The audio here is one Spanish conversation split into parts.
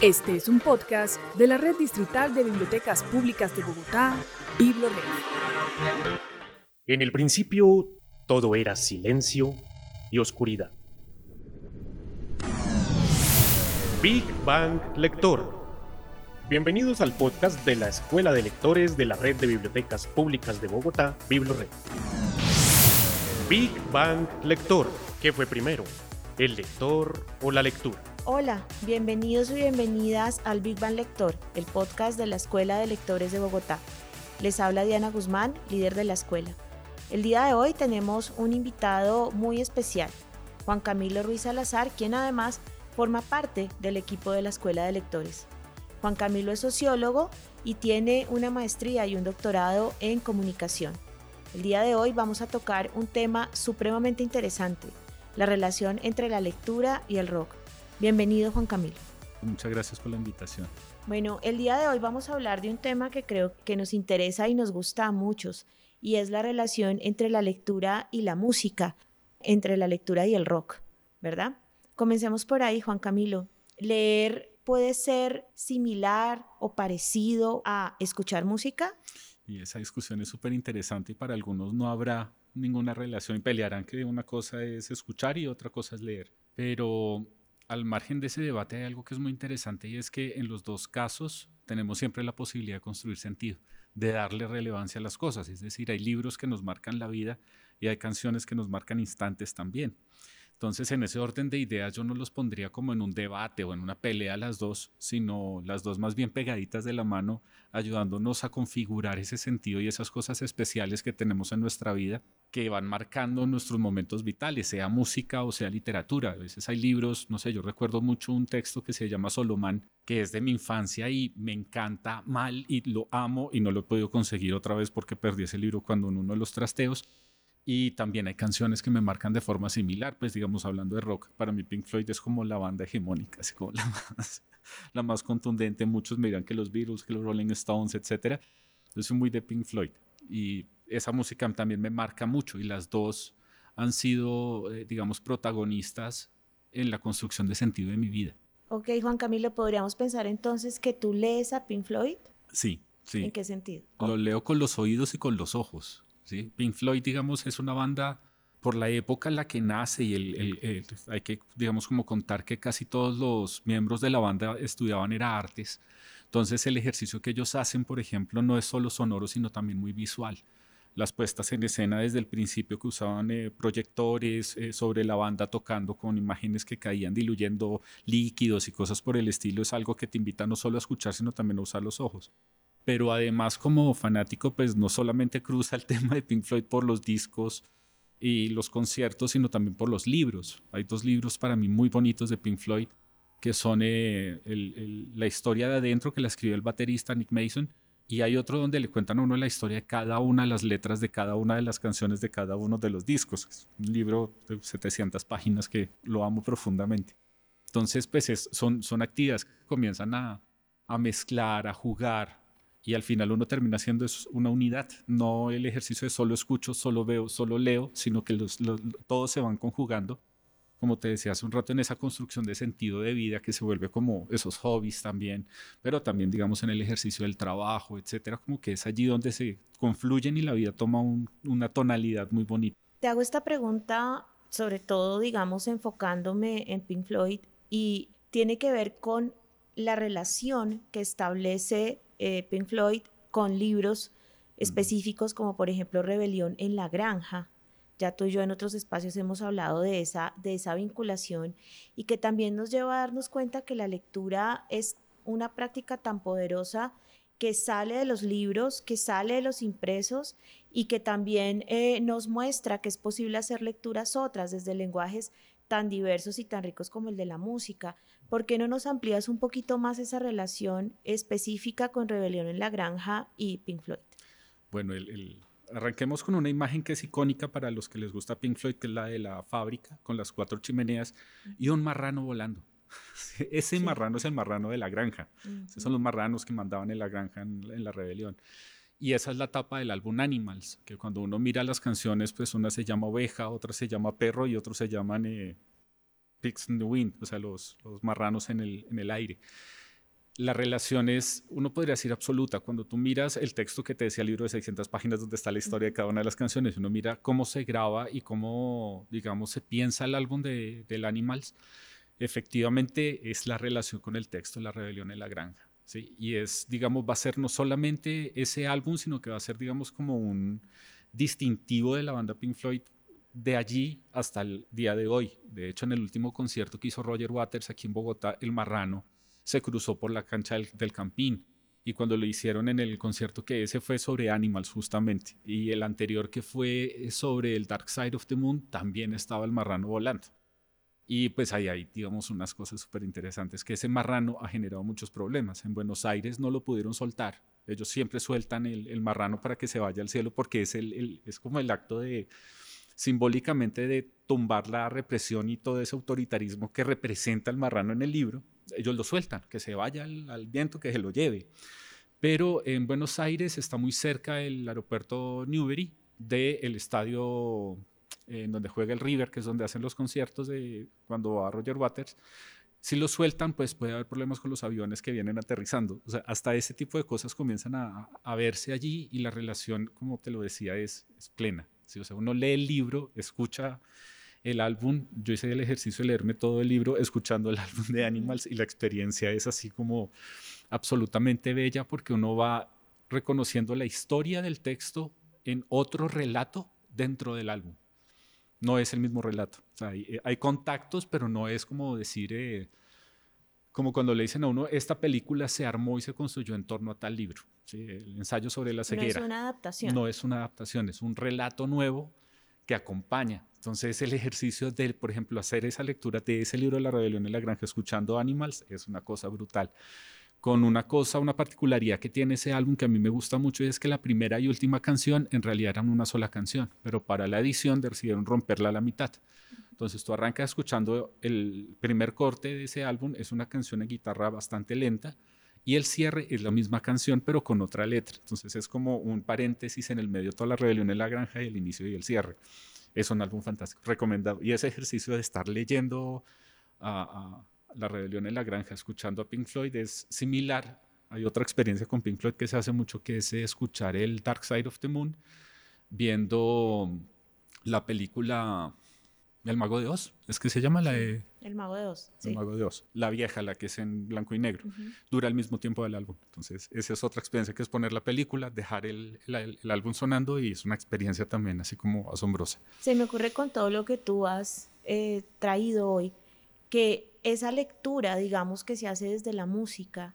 Este es un podcast de la Red Distrital de Bibliotecas Públicas de Bogotá, BibloRed. En el principio, todo era silencio y oscuridad. Big Bang Lector. Bienvenidos al podcast de la Escuela de Lectores de la Red de Bibliotecas Públicas de Bogotá, BibloRed. Big Bang Lector. ¿Qué fue primero? ¿El lector o la lectura? Hola, bienvenidos y bienvenidas al Big Bang Lector, el podcast de la Escuela de Lectores de Bogotá. Les habla Diana Guzmán, líder de la escuela. El día de hoy tenemos un invitado muy especial, Juan Camilo Ruiz Salazar, quien además forma parte del equipo de la Escuela de Lectores. Juan Camilo es sociólogo y tiene una maestría y un doctorado en comunicación. El día de hoy vamos a tocar un tema supremamente interesante, la relación entre la lectura y el rock. Bienvenido Juan Camilo. Muchas gracias por la invitación. Bueno, el día de hoy vamos a hablar de un tema que creo que nos interesa y nos gusta a muchos, y es la relación entre la lectura y la música, entre la lectura y el rock, ¿verdad? Comencemos por ahí, Juan Camilo. ¿Leer puede ser similar o parecido a escuchar música? Y esa discusión es súper interesante y para algunos no habrá ninguna relación y pelearán que una cosa es escuchar y otra cosa es leer. Pero al margen de ese debate hay algo que es muy interesante y es que en los dos casos tenemos siempre la posibilidad de construir sentido, de darle relevancia a las cosas. Es decir, hay libros que nos marcan la vida y hay canciones que nos marcan instantes también. Entonces, en ese orden de ideas, yo no los pondría como en un debate o en una pelea las dos, sino las dos más bien pegaditas de la mano, ayudándonos a configurar ese sentido y esas cosas especiales que tenemos en nuestra vida que van marcando nuestros momentos vitales, sea música o sea literatura. A veces hay libros, no sé, yo recuerdo mucho un texto que se llama Solomán, que es de mi infancia y me encanta mal y lo amo y no lo he podido conseguir otra vez porque perdí ese libro cuando en uno de los trasteos y también hay canciones que me marcan de forma similar, pues digamos hablando de rock, para mí Pink Floyd es como la banda hegemónica, es como la más, la más contundente. Muchos me dirán que los Beatles, que los Rolling Stones, etc. Yo soy muy de Pink Floyd y esa música también me marca mucho y las dos han sido, eh, digamos, protagonistas en la construcción de sentido de mi vida. Ok, Juan Camilo, ¿podríamos pensar entonces que tú lees a Pink Floyd? Sí, sí. ¿En qué sentido? Lo leo con los oídos y con los ojos. Pink Floyd, digamos, es una banda por la época en la que nace y el, hay que, digamos, como contar que casi todos los miembros de la banda estudiaban era artes. Entonces el ejercicio que ellos hacen, por ejemplo, no es solo sonoro, sino también muy visual. Las puestas en escena desde el principio que usaban eh, proyectores eh, sobre la banda tocando con imágenes que caían diluyendo líquidos y cosas por el estilo es algo que te invita no solo a escuchar, sino también a usar los ojos pero además como fanático, pues no solamente cruza el tema de Pink Floyd por los discos y los conciertos, sino también por los libros. Hay dos libros para mí muy bonitos de Pink Floyd, que son eh, la historia de adentro que la escribió el baterista Nick Mason, y hay otro donde le cuentan a uno la historia de cada una de las letras de cada una de las canciones de cada uno de los discos. Es un libro de 700 páginas que lo amo profundamente. Entonces, pues son, son actividades que comienzan a, a mezclar, a jugar, y al final uno termina siendo una unidad, no el ejercicio de solo escucho, solo veo, solo leo, sino que todos se van conjugando, como te decía hace un rato, en esa construcción de sentido de vida que se vuelve como esos hobbies también, pero también digamos en el ejercicio del trabajo, etcétera, como que es allí donde se confluyen y la vida toma una tonalidad muy bonita. Te hago esta pregunta sobre todo, digamos, enfocándome en Pink Floyd y tiene que ver con la relación que establece eh, Pink Floyd con libros específicos como por ejemplo Rebelión en la Granja. Ya tú y yo en otros espacios hemos hablado de esa, de esa vinculación y que también nos lleva a darnos cuenta que la lectura es una práctica tan poderosa que sale de los libros, que sale de los impresos y que también eh, nos muestra que es posible hacer lecturas otras desde lenguajes tan diversos y tan ricos como el de la música. ¿Por qué no nos amplías un poquito más esa relación específica con Rebelión en la Granja y Pink Floyd? Bueno, el, arranquemos con una imagen que es icónica para los que les gusta Pink Floyd, que es la de la fábrica con las cuatro chimeneas y un marrano volando. Ese marrano es el marrano de la granja. Esos son los marranos que mandaban en la granja en, la rebelión. Y esa es la tapa del álbum Animals, que cuando uno mira las canciones, pues una se llama oveja, otra se llama perro y otros se llaman eh, pigs in the wind, o sea, los, los marranos en el, en el aire la relación es, uno podría decir absoluta. Cuando tú miras el texto que te decía el libro de 600 páginas donde está la historia de cada una de las canciones, uno mira cómo se graba y cómo, digamos, se piensa el álbum de, del Animals, efectivamente es la relación con el texto, La rebelión en la granja. ¿sí? Y es, digamos, va a ser no solamente ese álbum, sino que va a ser, digamos, como un distintivo de la banda Pink Floyd de allí hasta el día de hoy. De hecho, en el último concierto que hizo Roger Waters aquí en Bogotá, El Marrano, se cruzó por la cancha del, Campín. Y cuando lo hicieron en el concierto que ese fue sobre Animals justamente, y el anterior que fue sobre el Dark Side of the Moon, también estaba el marrano volando. Y pues ahí hay, digamos, unas cosas súper interesantes, que ese marrano ha generado muchos problemas. En Buenos Aires no lo pudieron soltar. Ellos siempre sueltan el, marrano para que se vaya al cielo porque es, el, es como el acto de, simbólicamente, de tumbar la represión y todo ese autoritarismo que representa el marrano en el libro ellos lo sueltan, que se vaya al, viento, que se lo lleve. Pero en Buenos Aires está muy cerca el aeropuerto Newbery del estadio eh, en donde juega el River, que es donde hacen los conciertos de cuando va Roger Waters. Si lo sueltan, pues puede haber problemas con los aviones que vienen aterrizando. O sea, hasta ese tipo de cosas comienzan a, verse allí y la relación, como te lo decía, es, plena. O sea, uno lee el libro, escucha el álbum, yo hice el ejercicio de leerme todo el libro escuchando el álbum de Animals y la experiencia es así como absolutamente bella porque uno va reconociendo la historia del texto en otro relato dentro del álbum. No es el mismo relato. hay, contactos, pero no es como decir, eh, como cuando le dicen a uno, esta película se armó y se construyó en torno a tal libro. El ensayo sobre la ceguera. No es una adaptación. No es una adaptación, es un relato nuevo que acompaña. Entonces el ejercicio de, por ejemplo, hacer esa lectura de ese libro de la rebelión en la granja escuchando Animals es una cosa brutal. Con una cosa, una particularidad que tiene ese álbum que a mí me gusta mucho y es que la primera y última canción en realidad eran una sola canción, pero para la edición decidieron romperla a la mitad. Entonces tú arrancas escuchando el primer corte de ese álbum, es una canción de guitarra bastante lenta, y el cierre es la misma canción pero con otra letra. Entonces es como un paréntesis en el medio, toda la rebelión en la granja y el inicio y el cierre. Es un álbum fantástico, recomendado. Y ese ejercicio de estar leyendo a, La rebelión en la granja, escuchando a Pink Floyd es similar. Hay otra experiencia con Pink Floyd que se hace mucho, que es escuchar el Dark Side of the Moon, viendo la película el Mago de Oz, es que se llama la de... El Mago de Oz. El Mago de Oz. La vieja, la que es en blanco y negro. Dura el mismo tiempo del álbum. Entonces, esa es otra experiencia que es poner la película, dejar el, el, álbum sonando y es una experiencia también así como asombrosa. Se me ocurre con todo lo que tú has eh, traído hoy, que esa lectura, digamos, que se hace desde la música,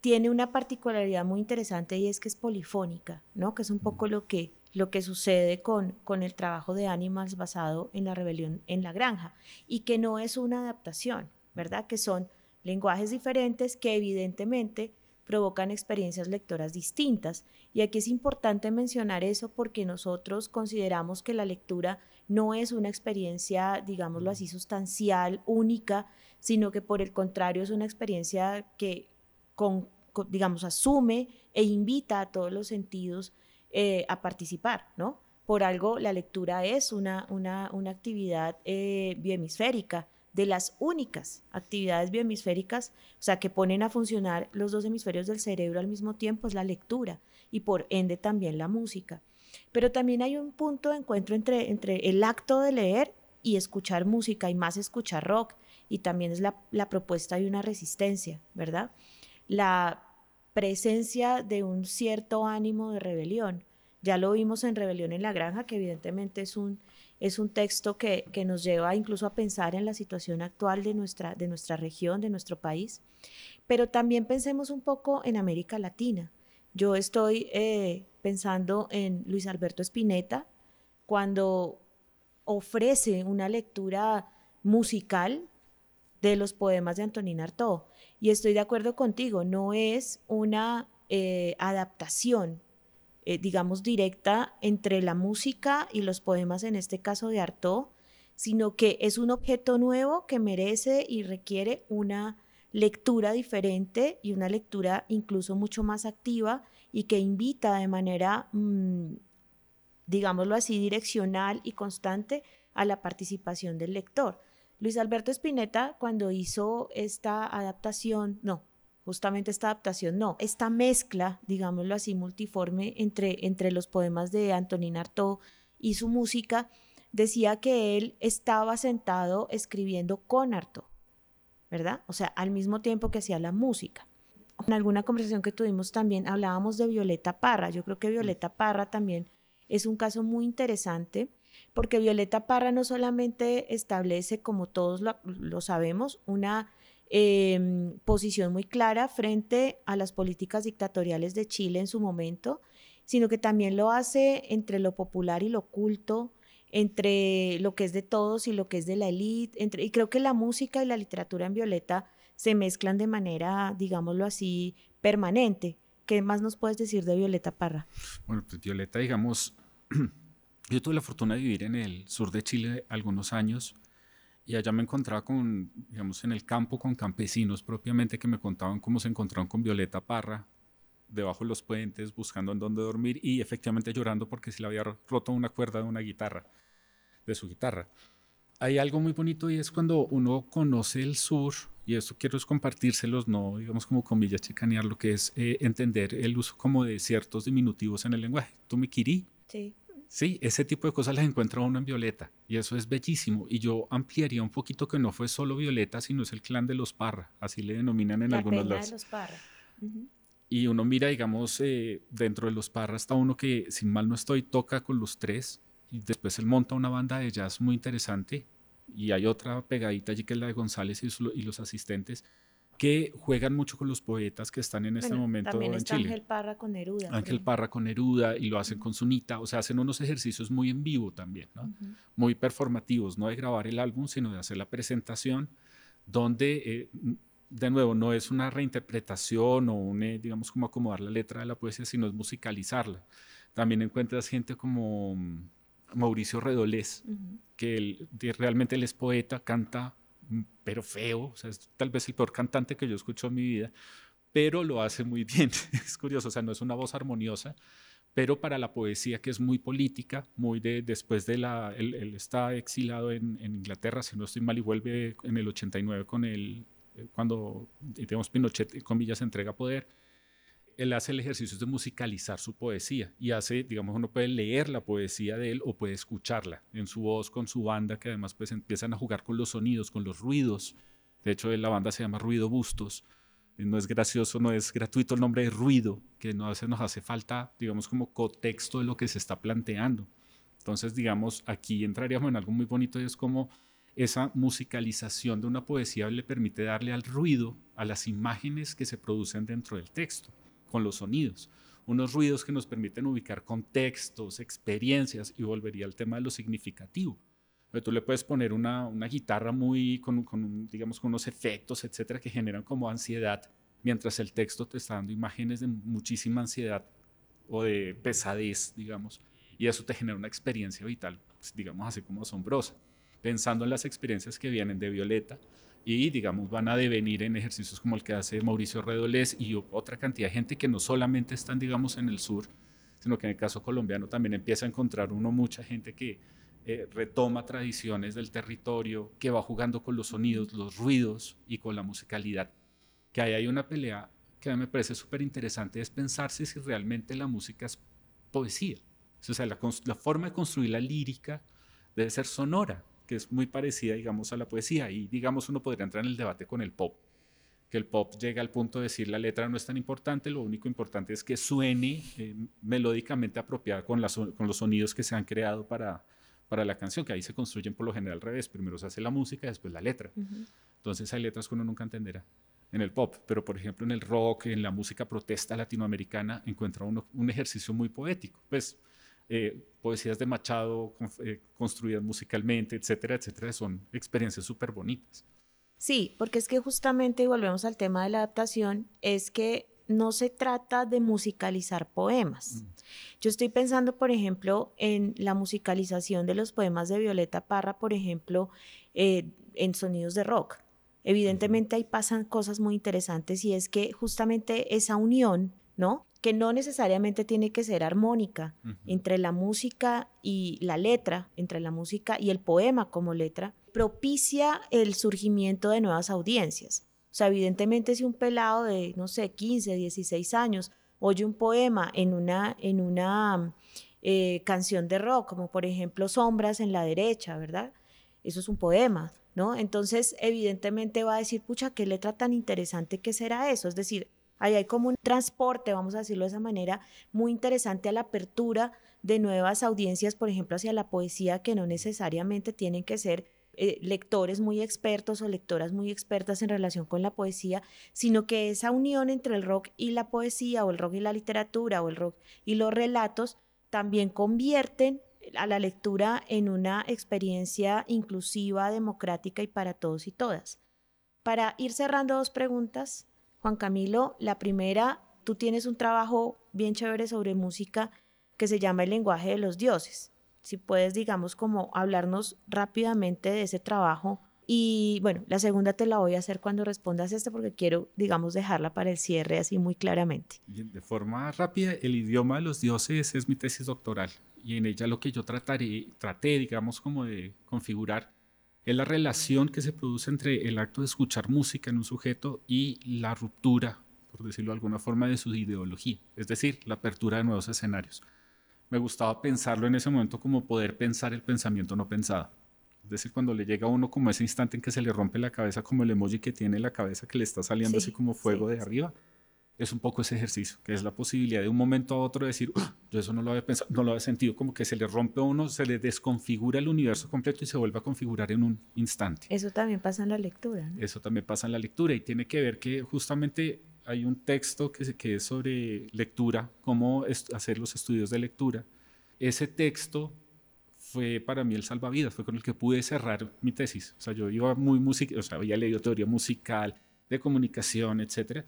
tiene una particularidad muy interesante y es que es polifónica, ¿no? Que es un poco lo que lo que sucede con, con el trabajo de Animals basado en la rebelión en la granja y que no es una adaptación, ¿verdad? Que son lenguajes diferentes que evidentemente provocan experiencias lectoras distintas. Y aquí es importante mencionar eso porque nosotros consideramos que la lectura no es una experiencia, digámoslo así, sustancial, única, sino que por el contrario es una experiencia que, con, digamos, asume e invita a todos los sentidos eh, a participar, ¿no? Por algo la lectura es una, una, una actividad eh, biohemisférica, de las únicas actividades biohemisféricas, o sea, que ponen a funcionar los dos hemisferios del cerebro al mismo tiempo, es la lectura y por ende también la música. Pero también hay un punto de encuentro entre, entre el acto de leer y escuchar música y más escuchar rock y también es la, la propuesta de una resistencia, ¿verdad? La presencia de un cierto ánimo de rebelión. Ya lo vimos en Rebelión en la Granja, que evidentemente es un, es un texto que, nos lleva incluso a pensar en la situación actual de nuestra, de nuestra región, de nuestro país. Pero también pensemos un poco en América Latina. Yo estoy eh, pensando en Luis Alberto Spinetta, cuando ofrece una lectura musical de los poemas de Antonín Artaud. Y estoy de acuerdo contigo, no es una eh, adaptación, eh, digamos, directa entre la música y los poemas, en este caso de Artaud, sino que es un objeto nuevo que merece y requiere una lectura diferente y una lectura incluso mucho más activa y que invita de manera, mm, digámoslo así, direccional y constante a la participación del lector. Luis Alberto Spinetta, cuando hizo esta adaptación, no, justamente esta adaptación, no, esta mezcla, digámoslo así, multiforme entre, entre los poemas de Antonin Artaud y su música, decía que él estaba sentado escribiendo con Artaud, ¿verdad? O sea, al mismo tiempo que hacía la música. En alguna conversación que tuvimos también hablábamos de Violeta Parra. Yo creo que Violeta Parra también es un caso muy interesante porque Violeta Parra no solamente establece, como todos lo, sabemos, una em, posición muy clara frente a las políticas dictatoriales de Chile en su momento, sino que también lo hace entre lo popular y lo culto, entre lo que es de todos y lo que es de la élite, entre, y creo que la música y la literatura en Violeta se mezclan de manera, digámoslo así, permanente. ¿Qué más nos puedes decir de Violeta Parra? Bueno, pues Violeta, digamos, Yo tuve la fortuna de vivir en el sur de Chile algunos años y allá me encontraba con, digamos, en el campo con campesinos propiamente que me contaban cómo se encontraron con Violeta Parra debajo de los puentes buscando en dónde dormir y efectivamente llorando porque se le había roto una cuerda de una guitarra, de su guitarra. Hay algo muy bonito y es cuando uno conoce el sur, y esto quiero es compartírselos, no digamos como comillas, chicanear lo que es eh, entender el uso como de ciertos diminutivos en el lenguaje. Tú me quirí. Sí. Sí, ese tipo de cosas las encuentra uno en Violeta y eso es bellísimo. Y yo ampliaría un poquito que no fue solo Violeta, sino es el clan de los Parra, así le denominan en algunos lados. De los Parra. Y uno mira, digamos, eh, dentro de los Parra está uno que, sin mal no estoy, toca con los tres y después él monta una banda de jazz muy interesante y hay otra pegadita allí que es la de González y los asistentes que juegan mucho con los poetas que están en este momento también en está Chile. Ángel Parra con Neruda. Ángel Parra con Neruda y lo hacen con Sunita, o sea, hacen unos ejercicios muy en vivo también, ¿no? Muy performativos, no de grabar el álbum, sino de hacer la presentación, donde, eh, de nuevo, no es una reinterpretación o un, eh, digamos, como acomodar la letra de la poesía, sino es musicalizarla. También encuentras gente como mm, Mauricio Redolés, que él, realmente él es poeta, canta pero feo, o sea, es tal vez el peor cantante que yo escucho en mi vida, pero lo hace muy bien, es curioso, o sea, no es una voz armoniosa, pero para la poesía que es muy política, muy de después de la, él, está exilado en, Inglaterra, si no estoy mal, y vuelve en el 89 con el, eh, cuando, digamos, Pinochet, comillas, entrega poder, él hace el ejercicio de musicalizar su poesía y hace, digamos, uno puede leer la poesía de él o puede escucharla en su voz, con su banda, que además pues empiezan a jugar con los sonidos, con los ruidos. De hecho, la banda se llama Ruido Bustos. No es gracioso, no es gratuito el nombre de ruido, que no hace, nos hace falta, digamos, como contexto de lo que se está planteando. Entonces, digamos, aquí entraríamos en algo muy bonito y es como esa musicalización de una poesía le permite darle al ruido, a las imágenes que se producen dentro del texto con los sonidos, unos ruidos que nos permiten ubicar contextos, experiencias y volvería al tema de lo significativo. Pero tú le puedes poner una, una guitarra muy, con, con, digamos, con unos efectos, etcétera, que generan como ansiedad, mientras el texto te está dando imágenes de muchísima ansiedad o de pesadez, digamos, y eso te genera una experiencia vital, pues, digamos así como asombrosa. Pensando en las experiencias que vienen de Violeta, y digamos van a devenir en ejercicios como el que hace Mauricio Redolés y otra cantidad de gente que no solamente están digamos en el sur, sino que en el caso colombiano también empieza a encontrar uno mucha gente que eh, retoma tradiciones del territorio, que va jugando con los sonidos, los ruidos y con la musicalidad. Que ahí hay una pelea que a mí me parece súper interesante, es pensarse si realmente la música es poesía. O sea, la, la forma de construir la lírica debe ser sonora que es muy parecida, digamos, a la poesía. Y, digamos, uno podría entrar en el debate con el pop, que el pop llega al punto de decir la letra no es tan importante, lo único importante es que suene eh, melódicamente apropiada con, con los sonidos que se han creado para, para la canción, que ahí se construyen por lo general al revés. Primero se hace la música después la letra. Entonces hay letras que uno nunca entenderá en el pop, pero por ejemplo en el rock, en la música protesta latinoamericana, encuentra uno un ejercicio muy poético. Pues eh, poesías de Machado eh, construidas musicalmente, etcétera, etcétera, son experiencias súper bonitas. Sí, porque es que justamente, y volvemos al tema de la adaptación, es que no se trata de musicalizar poemas. Mm. Yo estoy pensando, por ejemplo, en la musicalización de los poemas de Violeta Parra, por ejemplo, eh, en sonidos de rock. Evidentemente ahí pasan cosas muy interesantes y es que justamente esa unión, ¿no? Que no necesariamente tiene que ser armónica entre la música y la letra, entre la música y el poema como letra, propicia el surgimiento de nuevas audiencias. O sea, evidentemente si un pelado de, no sé, 15, 16 años oye un poema en una, en una eh, canción de rock, como por ejemplo Sombras en la derecha, ¿verdad? Eso es un poema, ¿no? Entonces, evidentemente va a decir, pucha, qué letra tan interesante que será eso. Es decir, ahí hay como un transporte, vamos a decirlo de esa manera, muy interesante a la apertura de nuevas audiencias, por ejemplo, hacia la poesía, que no necesariamente tienen que ser eh, lectores muy expertos o lectoras muy expertas en relación con la poesía, sino que esa unión entre el rock y la poesía, o el rock y la literatura, o el rock y los relatos, también convierten a la lectura en una experiencia inclusiva, democrática y para todos y todas. Para ir cerrando dos preguntas, Juan Camilo, la primera, tú tienes un trabajo bien chévere sobre música que se llama El lenguaje de los dioses. Si puedes, digamos, como hablarnos rápidamente de ese trabajo. Y bueno, la segunda te la voy a hacer cuando respondas este porque quiero, digamos, dejarla para el cierre así muy claramente. De forma rápida, el idioma de los dioses es mi tesis doctoral y en ella lo que yo trataré, traté, digamos, como de configurar es la relación que se produce entre el acto de escuchar música en un sujeto y la ruptura, por decirlo de alguna forma, de su ideología, es decir, la apertura de nuevos escenarios me gustaba pensarlo en ese momento como poder pensar el pensamiento no pensado. Es decir, cuando le llega a uno como ese instante en que se le rompe la cabeza, como el emoji que tiene la cabeza que le está saliendo así como fuego de arriba, es un poco ese ejercicio, que es la posibilidad de un momento a otro decir, yo eso no lo había pensado, no lo había sentido, como que se le rompe a uno, se le desconfigura el universo completo y se vuelve a configurar en un instante. Eso también pasa en la lectura. Eso también pasa en la lectura y tiene que ver que justamente hay un texto que, que es sobre lectura, cómo hacer los estudios de lectura. Ese texto fue para mí el salvavidas, fue con el que pude cerrar mi tesis. O sea, yo iba muy música, o sea, había leído teoría musical, de comunicación, etcétera,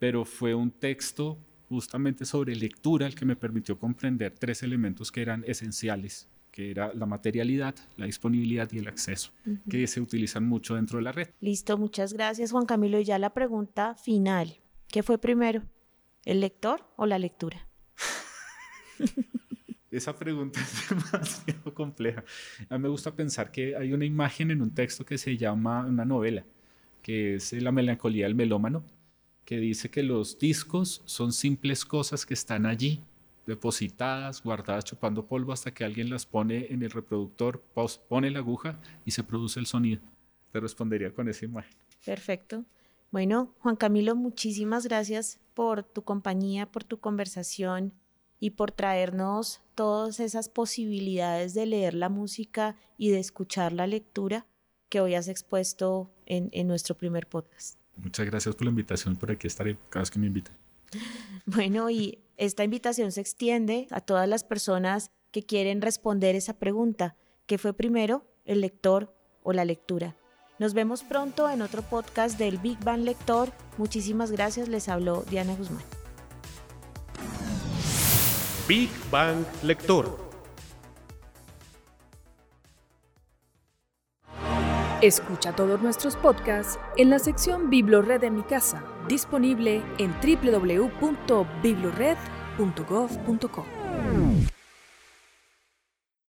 pero fue un texto justamente sobre lectura el que me permitió comprender tres elementos que eran esenciales, que era la materialidad, la disponibilidad y el acceso, que se utilizan mucho dentro de la red. Listo, muchas gracias Juan Camilo. Y ya la pregunta final. ¿Qué fue primero? ¿El lector o la lectura? Esa pregunta es demasiado compleja. A mí me gusta pensar que hay una imagen en un texto que se llama una novela, que es La melancolía del melómano, que dice que los discos son simples cosas que están allí, depositadas, guardadas, chupando polvo hasta que alguien las pone en el reproductor, pone la aguja y se produce el sonido. Te respondería con esa imagen. Perfecto. Bueno, Juan Camilo, muchísimas gracias por tu compañía, por tu conversación y por traernos todas esas posibilidades de leer la música y de escuchar la lectura que hoy has expuesto en, nuestro primer podcast. Muchas gracias por la invitación, por aquí estaré cada vez que me inviten. Bueno, y esta invitación se extiende a todas las personas que quieren responder esa pregunta, ¿qué fue primero, el lector o la lectura? Nos vemos pronto en otro podcast del Big Bang Lector. Muchísimas gracias, les habló Diana Guzmán. Big Bang Lector. Escucha todos nuestros podcasts en la sección Biblored de mi casa, disponible en www.biblored.gov.co.